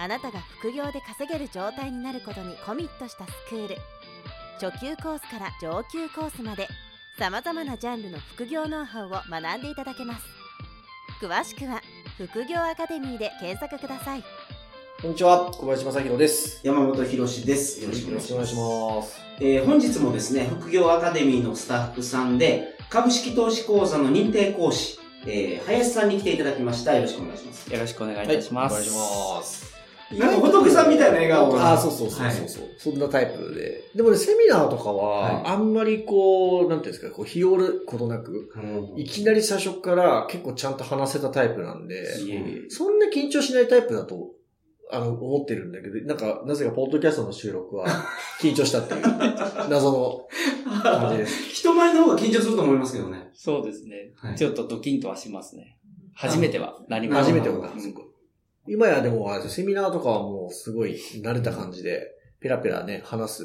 あなたが副業で稼げる状態になることにコミットしたスクール初級コースから上級コースまでさまざまなジャンルの副業ノウハウを学んでいただけます詳しくは副業アカデミーで検索くださいこんにちは、小林正宏です。山本博史です。よろしくお願いします。ます。えー本日もですね、副業アカデミーのスタッフさんで、株式投資講座の認定講師、えー林さんに来ていただきました。よろしくお願いします。よろしくお願いいたします。お願いします。なんか仏さんみたいな笑顔が。ああ、そうそうそうそうそう、そんなタイプで。でもね、セミナーとかは、あんまりこう、なんていうんですか、こう、日和ることなく、うんいきなり最初から結構ちゃんと話せたタイプなんで、そんな緊張しないタイプだと、あの、思ってるんだけど、なんか、なぜかポッドキャストの収録は 緊張したっていう、謎の感じです。人前の方が緊張すると思いますけどね。そうですね、はいちょっとドキンとはしますね。初めてはなりま初す。めてもなんですよ。今やでも、セミナーとかはもうすごい慣れた感じで、ペラペラね、話す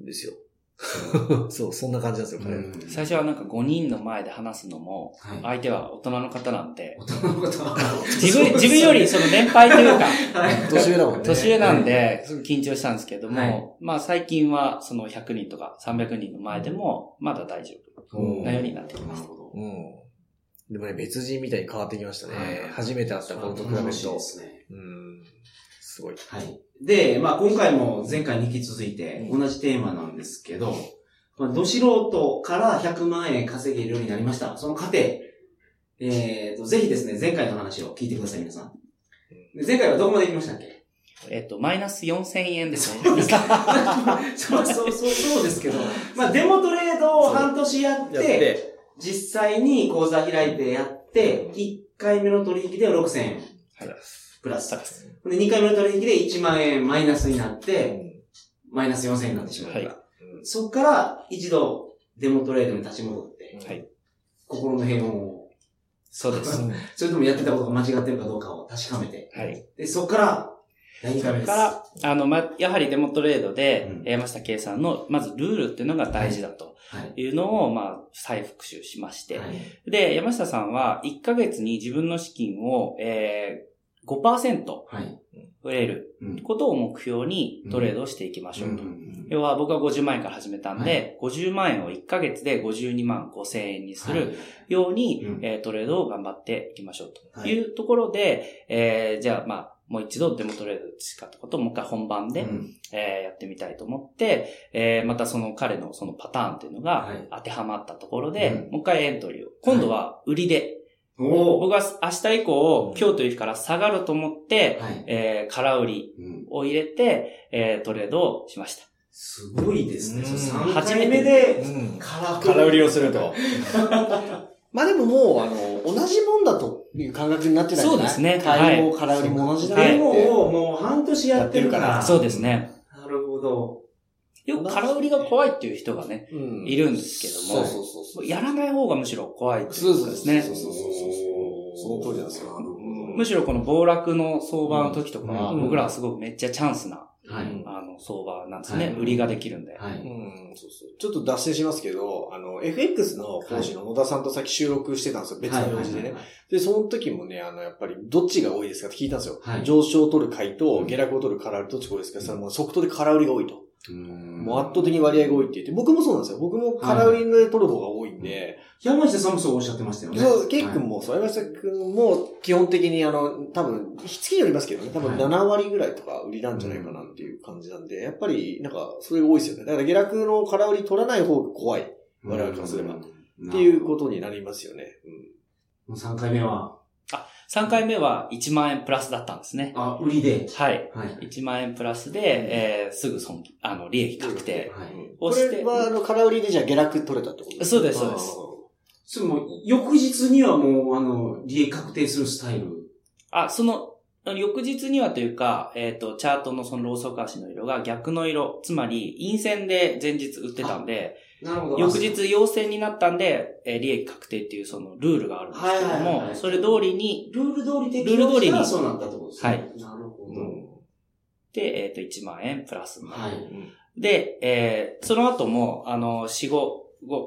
んですよ。そう、そんな感じなんですよ、彼。うん最初はなんか5人の前で話すのも、はい。相手は大人の方なんで、大人のことは自分、自分よりその年配というか、はい。年上だもんね。年上なんで、すごい緊張したんですけども、はいまあ最近はその100人とか300人の前でも、まだ大丈うん夫なようになってきました。なるほど。うん。でもね、別人みたいに変わってきましたね。はい初めて会った頃と比べるとで。すね。うん。すごい。はい。で、まあ今回も前回に引き続いて同じテーマなんですけど、まあ、ど素人から100万円稼げるようになりました。その過程。えーと、ぜひですね、前回の話を聞いてください、皆さん。で前回はどこまで行きましたっけ？えっと、マイナス4000円ですね。そうそうそう、そうですけど。まあデモトレードを半年やって、実際に講座開いてやって、1回目の取引では6000円。はいプラス。ですで、2回目の取引で1万円マイナスになって、マイナス4000円になってしまうから。はいそっから一度デモトレードに立ち戻って、はい心の平穏を、そうです。それともやってたことが間違ってるかどうかを確かめて、はい。で、そっから、第2回目です。から、あの、ま、やはりデモトレードで、うん山下圭さんの、まずルールっていうのが大事だとはい。いうのを、まあ、再復習しまして、はい。で、山下さんは1ヶ月に自分の資金を、えー、5%はい。増えるうんことを目標にトレードをしていきましょうと。うん要は僕は50万円から始めたんで、は50万円を1ヶ月で52万5千円にするように、うんえートレードを頑張っていきましょうとはいいうところで、えーじゃあまあ、もう一度デモトレードで培ったことをもう一回本番で、うんえーやってみたいと思って、えーまたその彼のそのパターンっていうのがはい当てはまったところで、うんもう一回エントリーを。今度は売りで、お僕は明日以降、今日という日から下がると思って、はい。えー空売りうんを入れて、えートレードをしました。すごいですね。うんそう3初めてで、うん。空空売りをすると。まあでももう、あの、同じもんだという感覚になってないんじゃない？そうですね買いも空売りも同じだねデって。モをもう半年やってるから。そうですね。なるほど。よく空売りが怖いっていう人がね、うんいるんですけども、そうそうそうそう。やらない方がむしろ怖いっていそうですね。そうそうそうそう。その通りなんですよ。むしろこの暴落の相場の時とかは、うん僕らはすごくめっちゃチャンスな、はい。あの、相場なんですね。はい売りができるんで。はい。うん、そうそう。ちょっと脱線しますけど、あの、FX の講師の野田さんとさっき収録してたんですよ。別の用事でね。で、その時もね、あの、やっぱり、どっちが多いですかって聞いたんですよ。はい上昇を取る買いと、下落を取る空売りどっちが多いですかそしたらもう即答で空売りが多いと。もう圧倒的に割合が多いって言って、僕もそうなんですよ。僕も空売りで取る方が多いんで、山下さんもそうおっしゃってましたよね。そう、ケイ君はいも、そう、山下君も基本的にあの、多分、月によりますけどね、多分はい7割ぐらいとか売りなんじゃないかなっていう感じなんで、やっぱり、なんか、それが多いですよね。だから下落の空売り取らない方が怖い。我々からすればうんっていうことになりますよね。もう3回目は、3回目は1万円プラスだったんですね。あ、売りで。はい。はい。1万円プラスで、えー、すぐ損、あの、利益確定。はい。こをしてれは、あの、空売りでじゃあ下落取れたってことそうですそうですそれもう、翌日にはもう、あの、利益確定するスタイル。あ、その、翌日にはというか、えっ、と、チャートのそのローソク足の色が逆の色、つまり陰線で前日売ってたんで、なるほど。翌日陽線になったんで、えー利益確定っていうそのルールがあるんですけどはいはいはいはも、いそれ通りに、ルール通り適ルール通りにそうなったってことですね。はいなるほど。で、えっ、と、1万円プラスになるはい。で、えーその後も、あの、4、5、5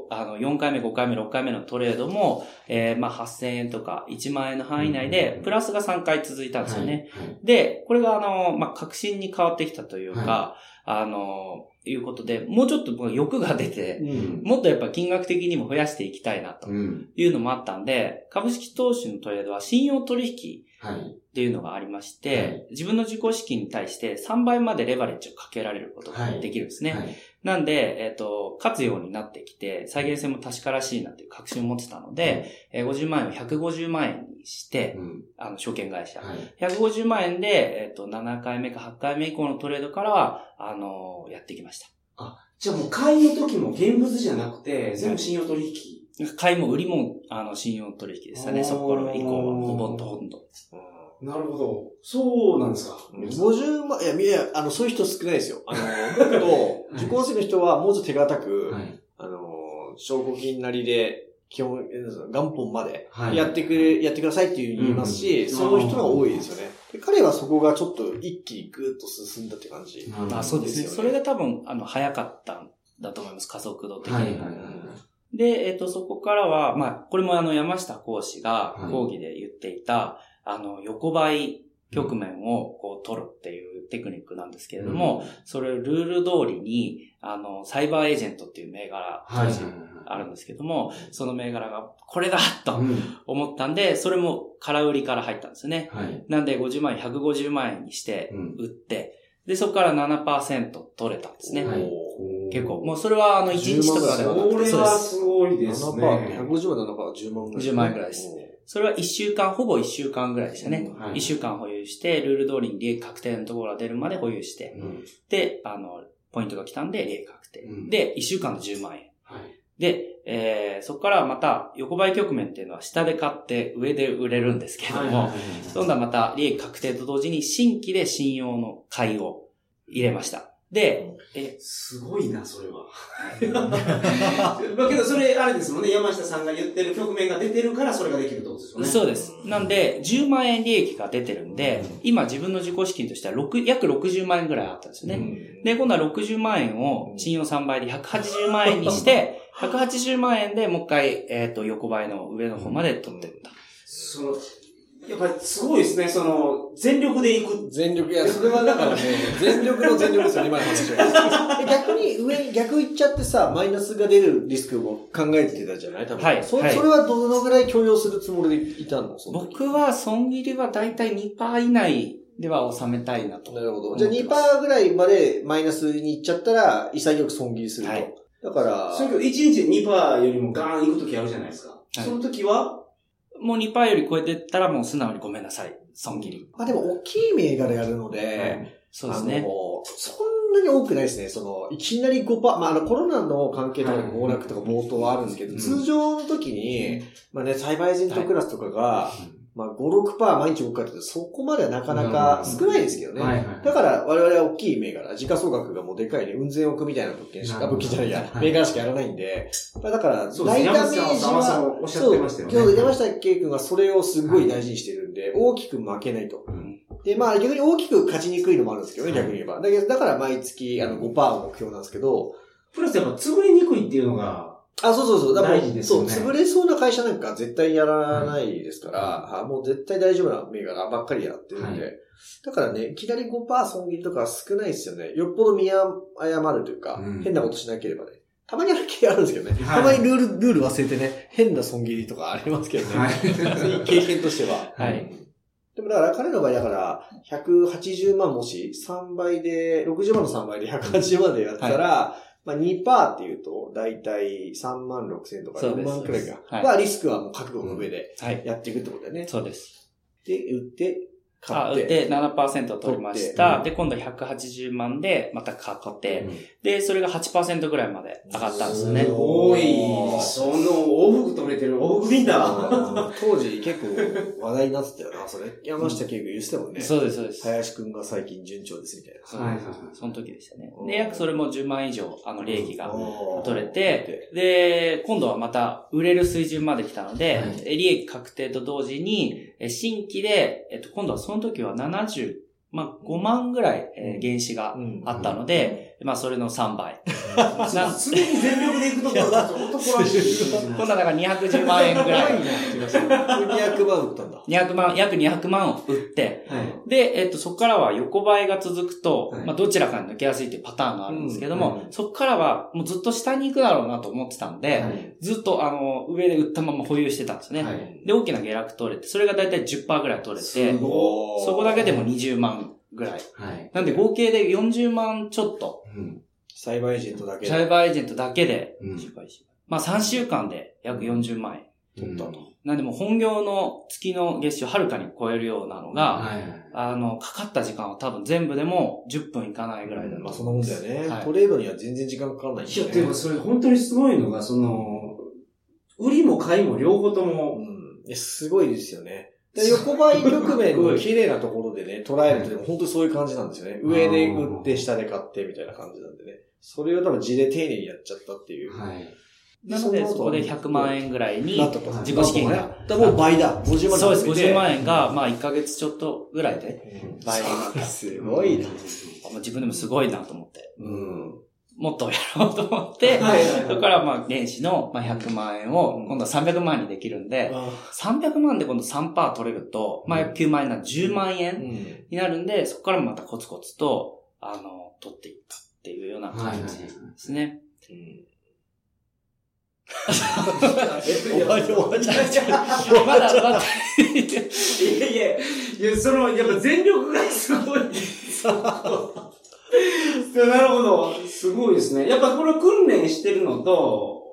あの、4回目、5回目、6回目のトレードも、えーまあ、8000円とか1万円の範囲内で、プラスが3回続いたんですよね。はい。で、これがあの、まあ、確信に変わってきたというか、はあの、いうことで、もうちょっと欲が出て、うん。もっとやっぱ金額的にも増やしていきたいなとうん。いうのもあったんで、株式投資のトレードは信用取引はい。っていうのがありまして、はい自分の自己資金に対して3倍までレバレッジをかけられることができるんですね。はい。なんで、えっ、と、勝つようになってきて、再現性も確からしいなっていう確信を持ってたので、えー50万円を150万円にして、うん。あの、証券会社。はい。150万円で、えっ、と、7回目か8回目以降のトレードからは、あのやってきました。じゃあもう買いの時も現物じゃなくて、全部信用取引？買いも売りも、あの、信用取引でしたね、そこから以降は、ほぼんとほとんど。なるほど。そうなんですか。50万、いや、いや、あの、そういう人少ないですよ。あの、だけど、受講生の人はもうちょっと手堅く、はい。あの、証拠金なりで、基本、えー元本まではい。やってくれ、やってくださいっていうふうに言いますし、うんその人が多いですよね。で彼はそこがちょっと一気にグーッと進んだって感じ。なるほどあ、そうですね。それが多分、あの、早かったんだと思います、加速度的に。はいはいはい。で、えっ、と、そこからは、まあ、これもあの、山下講師がはい講義で言っていた、あの、横ばい局面をこう取るっていうテクニックなんですけれども、それをルール通りに、あの、サイバーエージェントっていう銘柄、はい。当時あるんですけども、その銘柄が、これだとうん。思ったんで、それも空売りから入ったんですよね。はい。なんで50万円、150万円にしてうん。売って、で、そこから7%取れたんですね。はい結構。もうそれはあの1日とかではなくて、それそうです。はすごいです7%、ね。150万なのか10万ぐらい。10万円ぐらいですそれは1週間、ほぼ1週間ぐらいでしたね。はい1週間保有して、ルール通りに利益確定のところが出るまで保有して、うん。で、あの、ポイントが来たんで利益確定。うんで、1週間で10万円。はい。で、えー、そこからまた横ばい局面っていうのは下で買って上で売れるんですけれども、今度はまた利益確定と同時に新規で信用の買いを入れました。で、え、すごいな、それは。だけど、それ、あれですもんね。山下さんが言ってる局面が出てるから、それができるってことですよね。そうです。なんで、10万円利益が出てるんで、今自分の自己資金としては6約60万円ぐらいあったんですよね。で、今度は60万円を信用3倍で180万円にして、180万円でもう一回、えっ、と、横ばいの上の方まで取ってった。その、やっぱりすごいですね。その、全力で行く。全力、いや、それはだからね、全力の全力ですよ、今の話は。逆に上に逆行っちゃってさ、マイナスが出るリスクを考えてたじゃない？多分。そはいはいそれはどのぐらい許容するつもりでいたの？僕は損切りはだいたい2%以内では収めたいなと。なるほど。じゃあ2%ぐらいまでマイナスに行っちゃったら、潔く損切りすると。はいだから、それけど、1日2%よりもガーン行くときあるじゃないですか。いその時は、もう2%より超えてったらもう素直にごめんなさい。損切り。まあでも大きい銘柄やるので、そうですね。そんなに多くないですね。その、いきなり5%、まあ、あの、コロナの関係とかで暴落とか暴騰はあるんですけど、うん通常の時に、まあね、サイバーエージェントクラスとかが、まあ、5、6%毎日動くかっていうと、そこまではなかなか少ないですけどね。だから、我々は大きい銘柄、時価総額がもうでかいね、運善億みたいな物件しか、なるほど。物件じゃないやは、い。銘柄しかやらないんで、まあだから、大ダメージはそう、今日山下圭君がそれをすごい大事にしてるんで、大きく負けないと。うんで、まあ逆に大きく勝ちにくいのもあるんですけどね、はい逆に言えば。だけど、だから毎月、あの、5%を目標なんですけど、プラスやっぱ潰れにくいっていうのが、あ、そうそうそう。だからもう大事ですそう、潰れそうな会社なんか絶対やらないですから、あもう絶対大丈夫な銘柄ばっかりやってるんで、はだからね、いきなり5%損切りとか少ないですよね。よっぽど見誤るというか、うん変なことしなければね。たまにある気あるんですけどね。はいたまにルール、ルール忘れてね、変な損切りとかありますけどね。はいそういう経験としては。はいでもだから彼の場合だから、180万もし3倍で、60万の3倍で180万でやったら、まあ2%っていうと、だいたい3万6千とか4そうです万くらいが。はいまあリスクはもう覚悟の上ではい。やっていくってことだよね。そうです。で、売って、あ、売って7%取りました。で、今度180万でまた買って、で、それが8%ぐらいまで上がったんですよねす。ごい。その、往復取れてる、往復ビンダ当時結構話題になってたよな、それ。山下圭吾言ってたもんね。そうです、そうです。林くんが最近順調ですみたいな。はいはいはい。その時でしたね。で、約それも10万以上、あの、利益が取れて、で、今度はまた売れる水準まで来たので、はいえ利益確定と同時に、新規で、えっと、今度はその時は70、まあ、5万ぐらい、えー原資がうんあったので、まあ、それの3倍。なんすでに全力で行くところだと男らしい。今度はだから210万円ぐらい。200万売ったんだ。200万、約200万を売って、はい。で、えっと、そこからは横ばいが続くと、はいまあ、どちらかに抜けやすいというパターンがあるんですけども、そこからはもうずっと下に行くだろうなと思ってたんで、はいずっとあの、上で売ったまま保有してたんですね。はいで、大きな下落取れて、それがだいたい10%ぐらい取れて、そこだけでも20万ぐらい。はい。なんで合計で40万ちょっと、うん。サイバーエージェントだけで。サイバーエージェントだけで、うんまあ3週間で約40万円。取ったと。なんでもう本業の月の月収をはるかに超えるようなのが、はい。あの、かかった時間は多分全部でも10分いかないぐらいだと。まあそんなもんだよね、はいトレードには全然時間かかんないんだいや。でもそれ本当にすごいのが、その、売りも買いも両方とも、うん。すごいですよね。で横ばい局面の綺麗なところでね、捉えるとでも本当にそういう感じなんですよね。上で売って下で買ってみたいな感じなんでね。それを多分地で丁寧にやっちゃったっていう。はい。なので、そこで100万円ぐらいに自己資金が。だもう倍だ。50万そうです、50万円。円が、まあ1ヶ月ちょっとぐらいで倍になった。すごいな。自分でもすごいなと思って。うん。もっとやろうと思って、はいそこからまあ原資のまあ100万円を今度は300万にできるんで、300万で今度3%取れると、まあ約9万円な10万う円ん。になるんで、そこからまたコツコツと、あの、取っていったっていうような感じですね。終わり終わりまだ、まだ、いやいや、いや、その、やっぱ全力がすごい。なるほど。すごいですね。やっぱこれ訓練してるのと、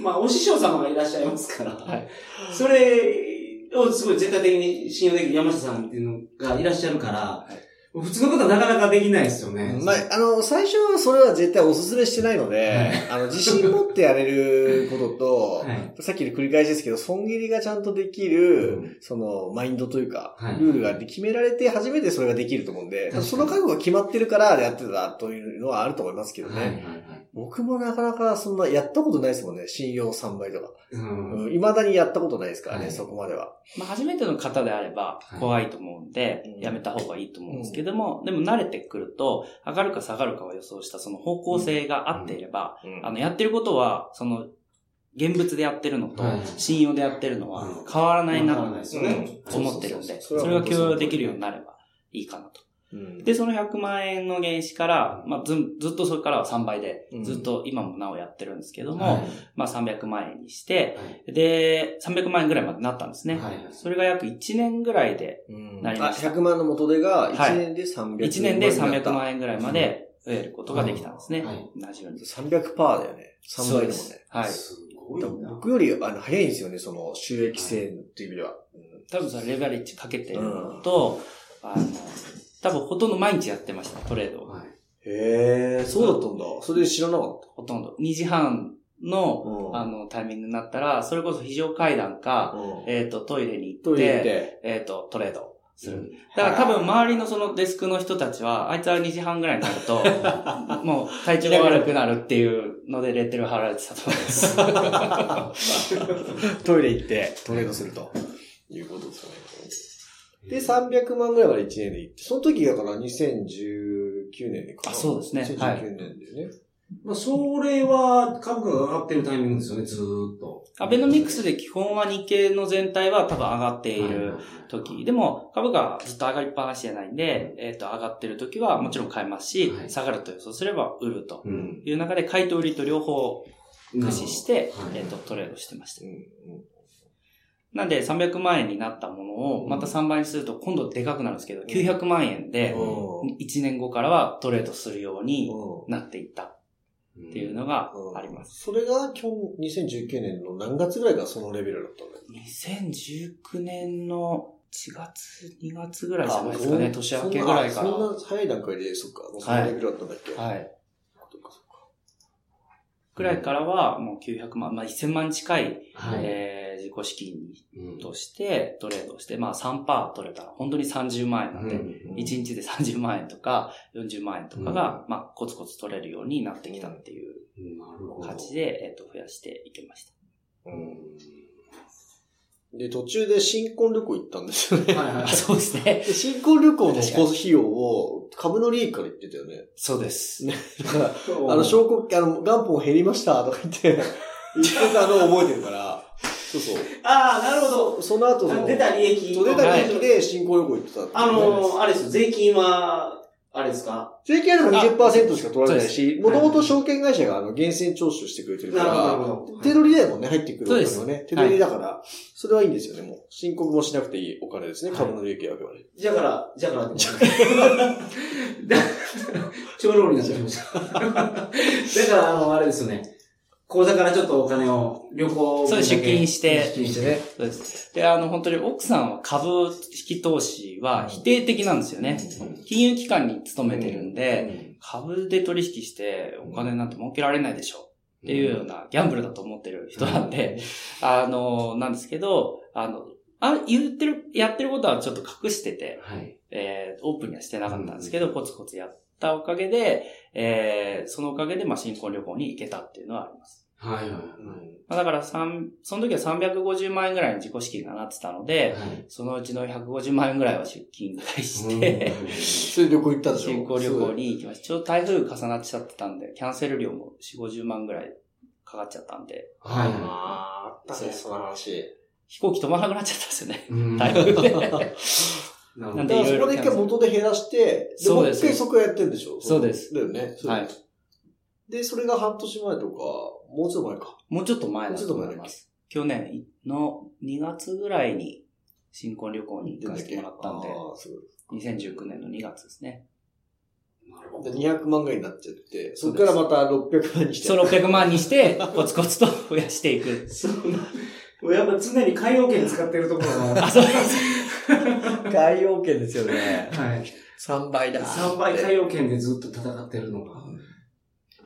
まあ、お師匠様がいらっしゃいますから、はいそれをすごい絶対的に信用できる山下さんっていうのがいらっしゃるから、普通のことはなかなかできないですよね。まあ、あの、最初はそれは絶対お勧めしてないので、はいあの、自信持ってやれることと、はいさっきの繰り返しですけど、損切りがちゃんとできる、その、マインドというか、はいルールが決められて初めてそれができると思うんで、その覚悟が決まってるからやってたというのはあると思いますけどね。はいはいはい。僕もなかなかそんな、やったことないですもんね、信用3倍とか。うん。うん、未だにやったことないですからね、はい。そこまでは。まあ、初めての方であればはい。怖いと思うんで、うん。やめた方がいいと思うんですけども、でも慣れてくると、上がるか下がるかを予想したその方向性が合っていれば、うん。あの、やってることは、その、現物でやってるのとはい、信用でやってるのはうん。変わらないなと思ってるんで、それが許容できるようになればいいかなと。うんで、その100万円の原資から、まあ、ずんずっとそれからは3倍でう、んずっと今もなおやってるんですけども、はいまあ300万円にして、はいで、300万円ぐらいまでなったんですね。はいそれが約1年ぐらいで、うんなりましたあ100万の元手がはい1年で300万。1年で300万円ぐらいまで増えることができたんですね。はい同じように。300%だよね。3倍だもんね。はい。僕よりあの早いんですよね、その収益性という意味では。多分それレバレッジかけてるのと、あの、多分ほとんど毎日やってました、トレードを。はいへえ、そうだったんだ。それで知らなかっほとんど。2時半の、うんあの、タイミングになったら、それこそ非常階段た。か、うんえっ、と、トイレに行っって、て。えっ、と、トレードする。うんだから多分周りのそのデスクの人たちは、あいつは2時半ぐらいになると、もう体調が悪くなるっていうのでレッテル貼られてたと思います。トイレ行ってトレードするということですよね。で、300万ぐらいまで1年で行って、その時だから2019年でかな。あそうですね。2019はい年だよね。まあ、それは株価が上がってるタイミングですよね、ずーっと。アベノミクスで基本は日経の全体は多分上がっている時。でも株価はずっと上がりっぱなしじゃないんで、えっ、と、上がってる時はもちろん買えますし、はい。下がると予想すれば売ると。うん。いう中で買いと売りと両方駆使して、はい。えっ、と、トレードしてました。うんなんで300万円になったものをまた3倍にすると今度でかくなるんですけど、900万円でうん。1年後からはトレードするようにうん。なっていった。っていうのがあります。それが今日2019年の何月ぐらいがそのレベルだったんだよ？2019年の1月、2月ぐらいじゃないですかね、年明けぐらいから。そんな早い段階で、そっか、もうそんなレベルだったんだっけ？はい。そっかそっか。ぐらいからは、もう900万、まあ1000万近い、はい。えー自己資金うんとしてトレードをして、まあ3%取れたら本当に30万円なんで、うん1日で30万円とか40万円とかが、まあコツコツ取れるようになってきたっていう。感じで、えっ、と、増やしていきました。で、途中で新婚旅行行ったんですよね。はいはいあ、そうですね。で新婚旅行の費用を株の利益から言ってたよね。そうです。ね。だから、あの、証拠、あの、元本減りましたとか言って、言ってたのを覚えてるから、そうそう。ああ、なるほど。その後の、出た利益。出た利益で新婚旅行行ってたってあの、あれですよ、税金は、あれですか？税金はでも20%しか取られないし、もともと証券会社があの、源泉徴収してくれてるかなるほど、なるら、ほど。手取りだもんね、入ってくるお金そうはね。手取りだから、それはいいんですよね、もう。申告もしなくていいお金ですね、はい株の利益はあくまで。じゃから、じゃから、長老になってきました。だから、あの、あれですよね。口座からちょっとお金を旅行そう出金して出金してね。そうです。で、あの、本当に奥さんは株式投資は否定的なんですよね。金融機関に勤めてるんで、株で取引してお金なんて儲けられないでしょ。っていうようなギャンブルだと思ってる人なんで、あの、なんですけど、あの、あ、言ってる、やってることはちょっと隠してて、はい。えー、オープンにはしてなかったんですけど、コツコツやったおかげで、えー、そのおかげで、まあ、新婚旅行に行けたっていうのはあります。はいはいまあ、だから、三その時は350万円ぐらいの自己資金がなってたので、はい。そのうちの150万円ぐらいは出金ぐらいして、それで旅行行ったでしょ？新婚旅行に行きました。ちょうど台風重なっちゃってたんで、キャンセル料も4、50万ぐらいかかっちゃったんで、はいはああ、あったね、その話。飛行機止まらなくなっちゃったんですよね。い。うん台風で。なだからそこで一回元で減らして、でそうですもう一回そこやってんでしょ？そうですだよね。はい。で、それが半年前とか、もうちょっと前か。もうちょっと前だと思います。去年の2月ぐらいに新婚旅行に行かせてもらったんで、あーすごい2019年の2月ですね。でなるほど。200万ぐらいになっちゃって、そこからまた600万にして。そう、600万にして、コツコツと増やしていく。そんな、もうやっぱ常に海洋圏使ってるところが。あ、そうです。海洋圏ですよね。はい。3倍だ。3倍海洋圏でずっと戦ってるのが。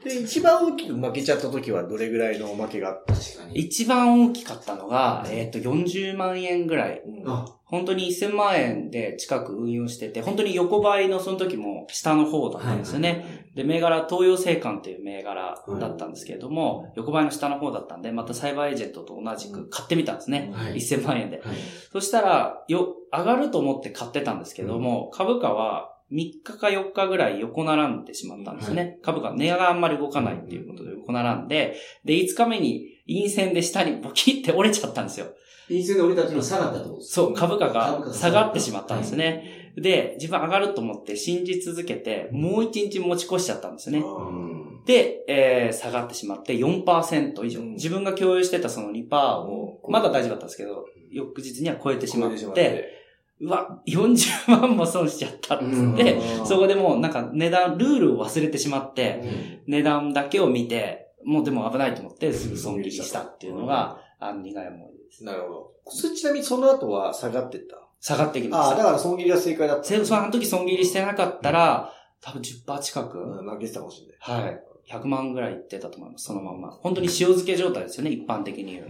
で、一番大きく負けちゃった時はどれぐらいの負けがあった確かに。一番大きかったのが、えっ、と、40万円ぐらい。あ、本当に1000万円で近く運用してて、本当に横ばいのその時も下の方だったんですよね。で、銘柄、東洋生還っていう銘柄だったんですけれども、横ばいの下の方だったんで、またサイバーエージェントと同じく買ってみたんですね。はい。1000万円で。はい。そしたら、よ、上がると思って買ってたんですけども、株価は3日か4日ぐらい横並んでしまったんですね。株価、値があんまり動かないっていうことで横並んで、で、5日目に陰線で下にボキって折れちゃったんですよ。陰線で降りたっていうのは下がったとそう、株価が下がってしまったんですね。で、自分上がると思って信じ続けて、もう1日持ち越しちゃったんですね。うん。で、えー、下がってしまって4%以上。うん自分が共有してたその2%を、まだ大丈夫だったんですけど、翌日には超えてしまって、うわ、40万も損しちゃったっつって、うんそこでもうなんか値段、ルールを忘れてしまって、値段だけを見て、もうでも危ないと思ってすぐ損切りしたっていうのが、あの苦い思いです。なるほど。ちなみにその後は下がってった？下がってきまああ、した。だから損切りは正解だった。せその時損切りしてなかったら、多分10%近く、うん負けてたかもしれない。はい。100万ぐらいいってたと思います、そのまんま。本当に塩漬け状態ですよね、一般的に言う。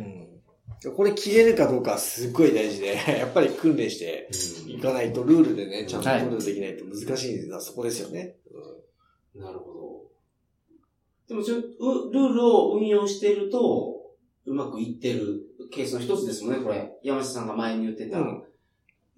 うん。これ切れるかどうかはすっごい大事で、やっぱり訓練していかないと、ルールでね、ちゃんとコントロールできないと難しいのはそこですよね。なるほど。でもちょ、うルールを運用していると、うまくいってるケースの一つですもんね、これ。山下さんが前に言ってた。うん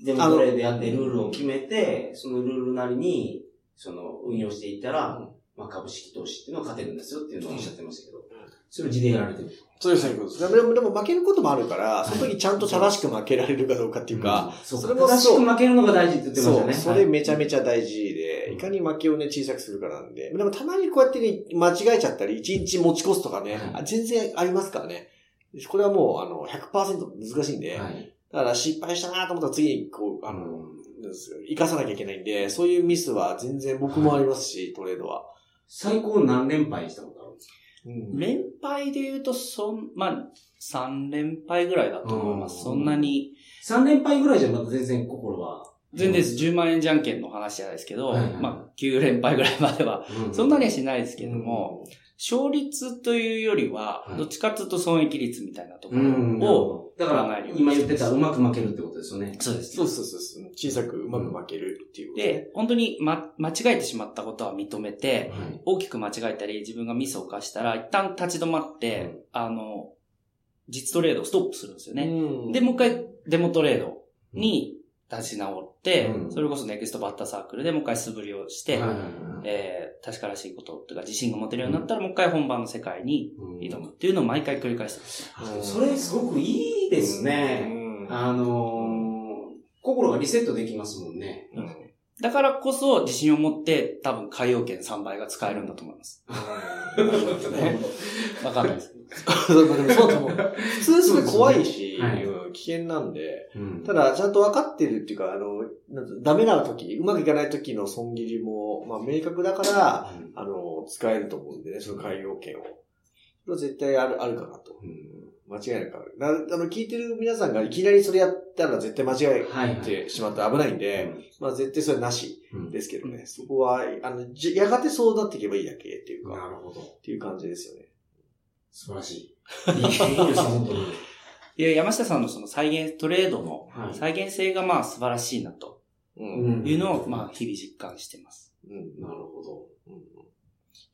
デモトレードやってルールを決めて、そのルールなりに、その、運用していったら、うんまあ、株式投資っていうのは勝てるんですよっていうのをおっしゃってましたけど、それを地でやられてる。そうです、そういうことでも、でも負けることもあるから、その時ちゃんと正しく負けられるかどうかっていうか、それも正しく負けるのが大事って言ってましたそう、ね。それめちゃめちちゃ大事で、いかに負けをね、小さくするかなんで。でもたまにこうやってね、間違えちゃったり、1日持ち越すとかね、全然ありますからね。これはもう、あの、100%難しいんで、はい。だから失敗したなと思ったら次に、こう、あの、生かさなきゃいけないんで、そういうミスは全然僕もありますし、トレードは。最高何連敗したことあるんですか？うん連敗で言うと、そん、まあ、3連敗ぐらいだと思います。うん。そんなに、3連敗ぐらいじゃまだ全然心は。全然です。10万円じゃんけんの話じゃないですけど、はいはい。はいまあ、9連敗ぐらいまでは、うん。そんなにはしないですけども、勝率というよりはは、いどっちかというと損益率みたいなとこうん。ろを、だから、今言ってたうまく負けるってことですよね。そうです。そうそうそうそう。小さくうまく負けるっていうことね。で、本当に、ま、間違えてしまったことは認めて、はい。大きく間違えたり、自分がミスを犯したら、一旦立ち止まって、うんあの、実トレードをストップするんですよね。うんで、もう一回デモトレードに立ち直って、うんそれこそネクストバッターサークルでもう一回素振りをして、はいはいはいえー確からしいこととか自信が持てるようになったら、もう一回本番の世界にうん挑むっていうのを毎回繰り返してます。あそれすごくいいですね。うんあのー、心がリセットできますもんね。だからこそ自信を持って多分海洋圏3倍が使えるんだと思います。ね。わかんないです。そうでもそうだと思う。普通すごい怖いし、危険なんで、うんただ、ちゃんと分かってるっていうか、あの、ダメな時、うまくいかない時の損切りも、まあ、明確だから、あの、使えると思うんでね、その海洋圏を。それは絶対ある、あるかなと。うん間違いなくある。なあの、聞いてる皆さんがいきなりそれやったら絶対間違はいえてしまって危ないんで、まあ絶対それなしうんですけどね。そこは、あの、じやがてそうなっていけばいいだけっていうか、なるほど。っていう感じですよね。素晴らしい。いいいいですよ、本当に。いや、山下さんのその再現、トレードのはい再現性がまあ素晴らしいなというのをまあ日々実感してます。うん。なるほど。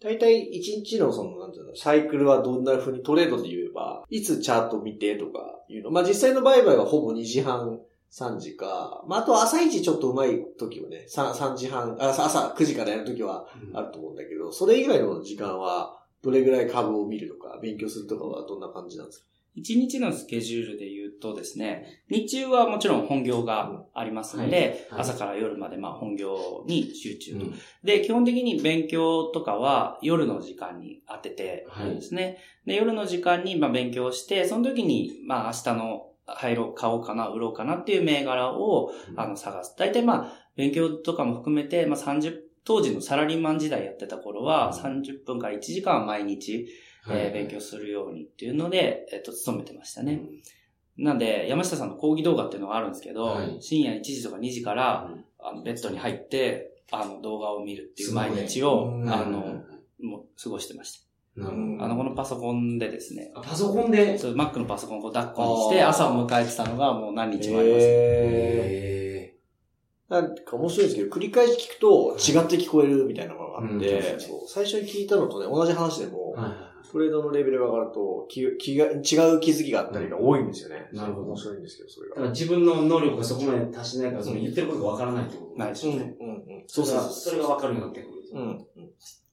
うん大体一日のその、なんていうの、サイクルはどんな風にトレードで言えば、いつチャート見てとかいうの。まあ実際の売買はほぼ2時半、3時か。まああと朝一ちょっとうまい時はね、3, 3時半、あ朝朝9時からやる時はあると思うんだけど、それ以外の時間は、どれぐらい株を見るとか、勉強するとかはどんな感じなんですか？一日のスケジュールで言うとですね、日中はもちろん本業がありますので、はいはい朝から夜までまあ本業に集中と。うんで、基本的に勉強とかは夜の時間に当ててるんですね。で、夜の時間にまあ勉強して、その時にまあ明日の入ろう、買おうかな、売ろうかなっていう銘柄をあの探す。大体まあ勉強とかも含めて、まあ30、当時のサラリーマン時代やってた頃は30分から1時間は毎日、えー勉強するようにっていうので、えっと、勤めてましたね。なんで、山下さんの講義動画っていうのがあるんですけど、はい。深夜1時とか2時から、うん。あのベッドに入って、あの、動画を見るっていう毎日を、うん。あの、もう過ごしてました。あの、このパソコンでですね、パソコンで？そう Mac のパソコンを抱っこにして、朝を迎えてたのがもう何日もあります。へー。なんか面白いですけど、繰り返し聞くと違って聞こえるみたいなのがあって、うん。そう。最初に聞いたのとね、同じ話でも、はいトレードのレベルが上がると気気が、違う気づきがあったりが多いんですよね。なるほど面白いんですけど、それが。だから自分の能力がそこまで達してないから、その言ってることがわからないってことないですよね。うんうん。うそうそう。それがわかるようになってくる。うん。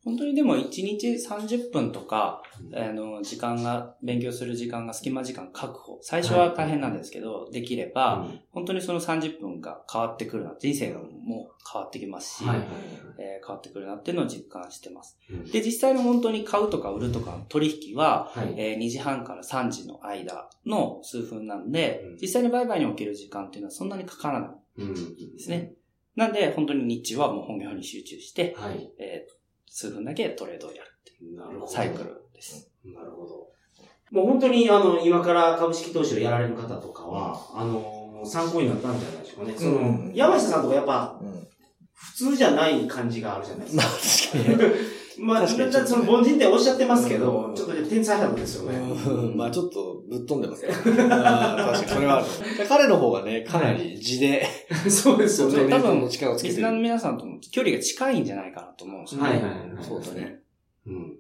本当にでも1日30分とか、あの、時間が、勉強する時間が隙間時間確保。最初は大変なんですけど、できれば、うん本当にその30分が変わってくるな。人生がもう変わってきますし、はいはいえー変わってくるなっていうのを実感してます。うんで、実際の本当に買うとか売るとかの取引は、はい。えー2時半から3時の間の数分なんで、うん実際に売買における時間っていうのはそんなにかからないうんですね。なんで、本当に日中はもう本業に集中して、はい。えー数分だけトレードをやるっていうなるほど。サイクルです。なるほど。もう本当に、あの、今から株式投資をやられる方とかは、あの、参考になったんじゃないでしょうかね。その、うん山下さんとかやっぱ、うん。普通じゃない感じがあるじゃないですまか。あ確かに。まあ、その凡人っておっしゃってますけど、うんちょっと天才肌ですよね。うんまあちょっとぶっ飛んでますね。あー確かにそれはある。彼の方がね、かなり地で、そうですよね。多分の力をつけてリスナーのる。皆さんとも距離が近いんじゃないかなと思うんですよね。はいはいはい。そうですね。うん。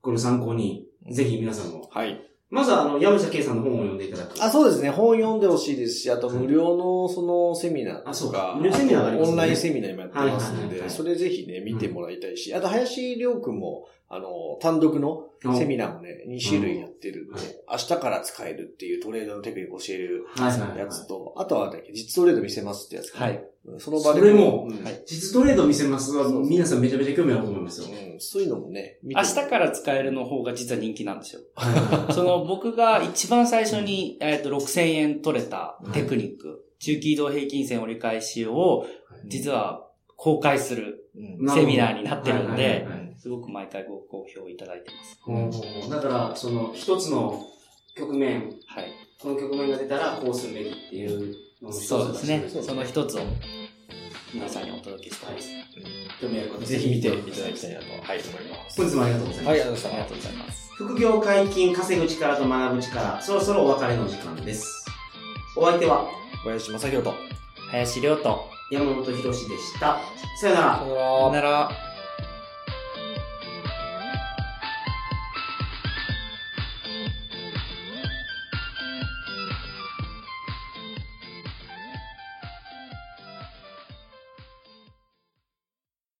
これを参考に、ぜひ皆さんも。はい。まずは、あの、山下圭さんの本を読んでいただく。あ、そうですね。本読んでほしいですし、あと無料のそのセミナーあそうとか、か無料セミナーがありますねオンラインセミナー今やってますんで、それぜひね、見てもらいたいし、あと林亮君も、あの、単独のセミナーもね、2種類やってるんで、明日から使えるっていうトレードのテクニックを教えるはいはいはいやつと、あとは、実トレード見せますってやつかなはい。その場でそれも実トレード見せますは、皆さんめちゃめちゃ興味あると思いますよ。うん。そういうのもね、明日から使えるの方が実は人気なんですよ。は その僕が一番最初に、えっと6000円取れたテクニック、中期移動平均線折り返しを実は公開するセミナーになってるんはいですごく毎回ご好評いただいてます。だから、その、一つの局面、はい。この局面が出たらこうするべきっていうのそうですね。その一つを皆さんにお届けしたいです。興味ある方ぜひ見ていただきたいなと、はい、思います。本日もありがとうございます。はい、ありがとうございます。副業解禁、稼ぐ力と学ぶ力、そろそろお別れの時間です。お相手は林正宏と。林亮と、山本博史でした。さよなら。さよなさよなら。